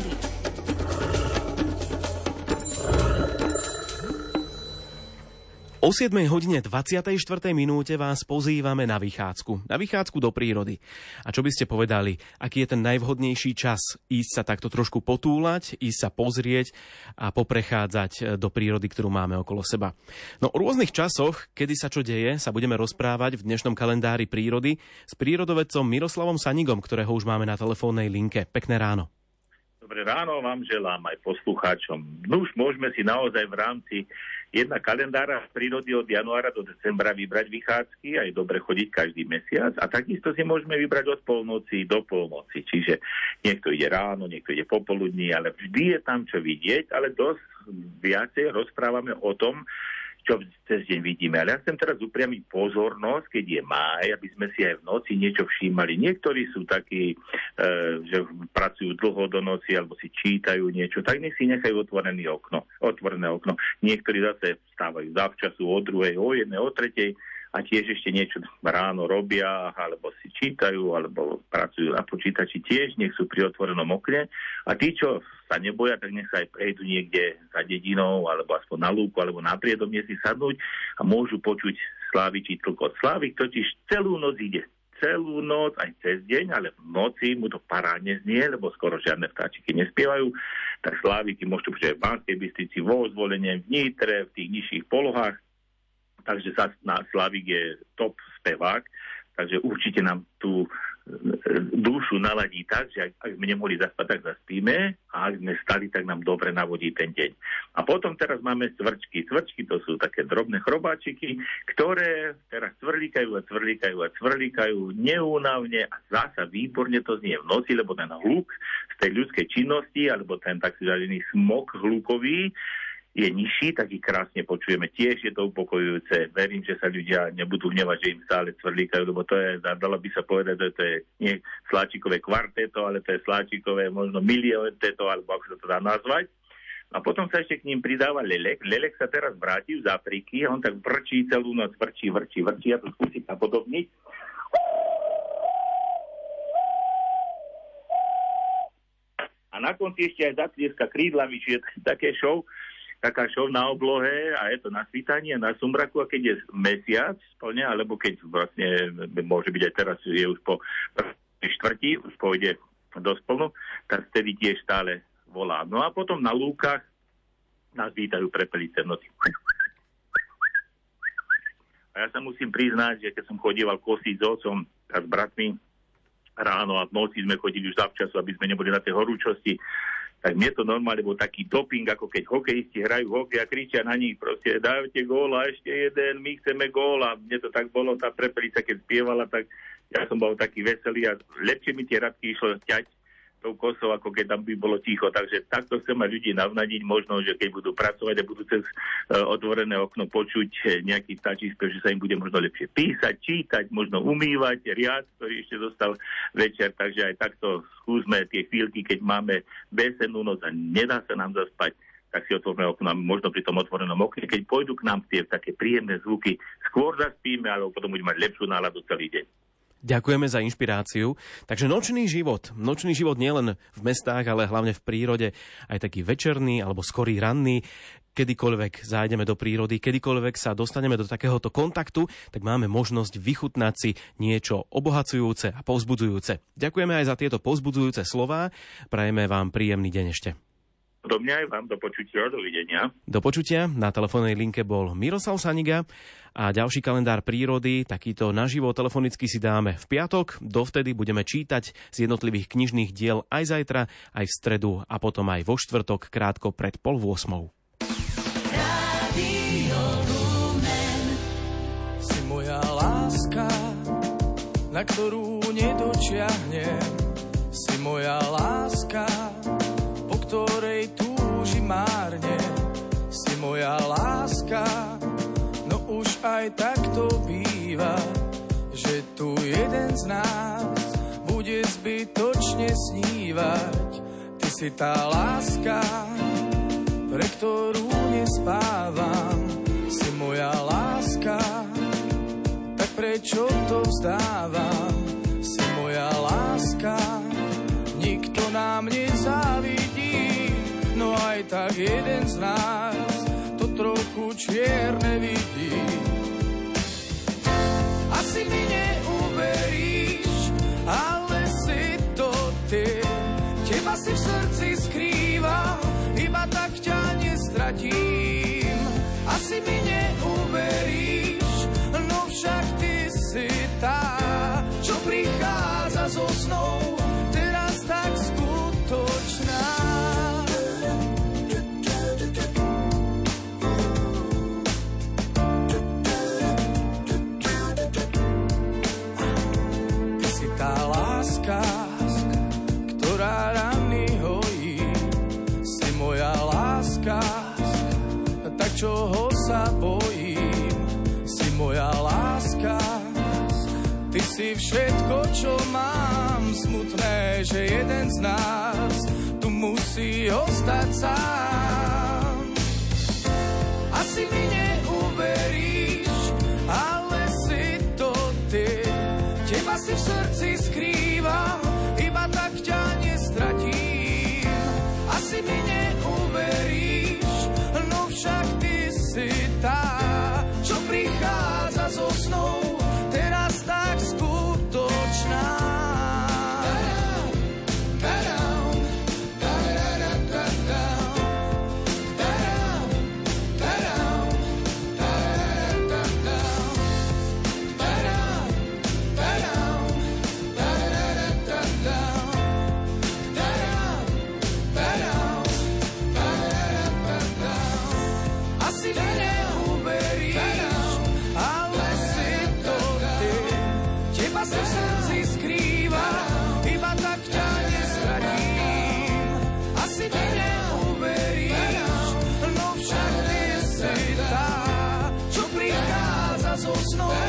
prírody. O 7 hodine 24. minúte vás pozývame na vychádzku. Na vychádzku do prírody. A čo by ste povedali, aký je ten najvhodnejší čas ísť sa takto trošku potúlať, ísť sa pozrieť a poprechádzať do prírody, ktorú máme okolo seba. No o rôznych časoch, kedy sa čo deje, sa budeme rozprávať v dnešnom kalendári prírody s prírodovedcom Miroslavom Sanigom, ktorého už máme na telefónnej linke. Pekné ráno. Dobré ráno vám želám aj poslucháčom. No už môžeme si naozaj v rámci jedna kalendára v prírody od januára do decembra vybrať vychádzky, aj dobre chodiť každý mesiac. A takisto si môžeme vybrať od polnoci do polnoci, čiže niekto ide ráno, niekto ide popoludní, ale vždy je tam čo vidieť, ale dosť viacej rozprávame o tom, čo cez deň vidíme. Ale ja chcem teraz upriamiť pozornosť, keď je máj, aby sme si aj v noci niečo všímali. Niektorí sú takí, e, že pracujú dlho do noci alebo si čítajú niečo, tak nech si nechajú otvorené okno. Otvorené okno. Niektorí zase vstávajú zavčasu o druhej, o jednej, o tretej a tiež ešte niečo ráno robia, alebo si čítajú, alebo pracujú na počítači, tiež nech sú pri otvorenom okne. A tí, čo sa neboja, tak nech sa aj prejdú niekde za dedinou, alebo aspoň na lúku, alebo na priedomne si sadnúť a môžu počuť Slávičí tlkot. Slávik totiž celú noc ide celú noc, aj cez deň, ale v noci mu to parádne znie, lebo skoro žiadne vtáčiky nespievajú, tak sláviky môžete počuť aj v Banskej Bystrici, vo zvolenie, v Nitre, v tých nižších polohách, takže na Slavik je top spevák, takže určite nám tú dušu naladí tak, že ak, ak sme nemohli zaspať, tak zaspíme a ak sme stali, tak nám dobre navodí ten deň. A potom teraz máme cvrčky. Cvrčky to sú také drobné chrobáčiky, ktoré teraz cvrlíkajú a cvrlíkajú a cvrlíkajú neúnavne a zasa výborne to znie v noci, lebo ten hluk z tej ľudskej činnosti, alebo ten takzvaný smog hlukový, je nižší, tak ich krásne počujeme. Tiež je to upokojujúce. Verím, že sa ľudia nebudú hnevať, že im stále cvrlíkajú, lebo to je, dalo by sa povedať, že to je nie sláčikové kvarteto, ale to je sláčikové možno milioneteto, alebo ako sa to dá nazvať. A potom sa ešte k ním pridáva Lelek. Lelek sa teraz vráti z Afriky a on tak vrčí celú noc, vrčí, vrčí, vrčí. Ja to skúsim napodobniť. A na konci ešte aj zatlieska krídlami, čiže také show, taká show na oblohe a je to na svítanie, na sumraku a keď je mesiac plne, alebo keď vlastne môže byť aj teraz, je už po štvrtí, už pôjde do splnu, tak vtedy tiež stále volá. No a potom na lúkach nás vítajú prepelice v noci. A ja sa musím priznať, že keď som chodíval kosiť s otcom a s bratmi ráno a v noci sme chodili už zavčasu, aby sme neboli na tej horúčosti, tak mne to normálne bol taký doping, ako keď hokejisti hrajú hokej a kričia na nich proste, dajte gól a ešte jeden, my chceme gól. A mne to tak bolo, tá prepelica, keď spievala, tak ja som bol taký veselý a lepšie mi tie radky išlo ťať tou kosou, ako keď tam by bolo ticho. Takže takto chcem aj ľudí navnadiť, možno, že keď budú pracovať a budú cez uh, otvorené okno počuť e, nejaký spev, že sa im bude možno lepšie písať, čítať, možno umývať, riad, ktorý ešte zostal večer. Takže aj takto skúsme tie chvíľky, keď máme besennú noc a nedá sa nám zaspať, tak si otvoríme okno, možno pri tom otvorenom okne, keď pôjdu k nám tie také príjemné zvuky, skôr zaspíme, alebo potom budeme mať lepšiu náladu celý deň. Ďakujeme za inšpiráciu. Takže nočný život. Nočný život nielen v mestách, ale hlavne v prírode. Aj taký večerný alebo skorý ranný. Kedykoľvek zájdeme do prírody, kedykoľvek sa dostaneme do takéhoto kontaktu, tak máme možnosť vychutnať si niečo obohacujúce a povzbudzujúce. Ďakujeme aj za tieto povzbudzujúce slová. Prajeme vám príjemný deň ešte. Podobne aj vám do počutia, dovidenia. Do počutia. Na telefónnej linke bol Miroslav Saniga a ďalší kalendár prírody, takýto naživo telefonicky si dáme v piatok. Dovtedy budeme čítať z jednotlivých knižných diel aj zajtra, aj v stredu a potom aj vo štvrtok krátko pred pol vôsmou. Si moja láska, na ktorú nedočiahnem. Si moja láska, ktorej túži márne. Si moja láska, no už aj tak to býva, že tu jeden z nás bude zbytočne snívať. Ty si tá láska, pre ktorú nespávam. Si moja láska, tak prečo to vzdávam? Si moja láska, nikto nám nezávidí tak jeden z nás to trochu čierne vidí. Asi mi neuveríš, čoho sa bojím, si moja láska. Ty si všetko, čo mám, smutné, že jeden z nás tu musí ostať sám. Asi mi neuveríš, skutočná.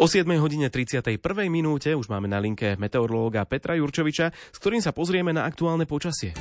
O 7 hodine 31. minúte už máme na linke meteorológa Petra Jurčoviča, s ktorým sa pozrieme na aktuálne počasie.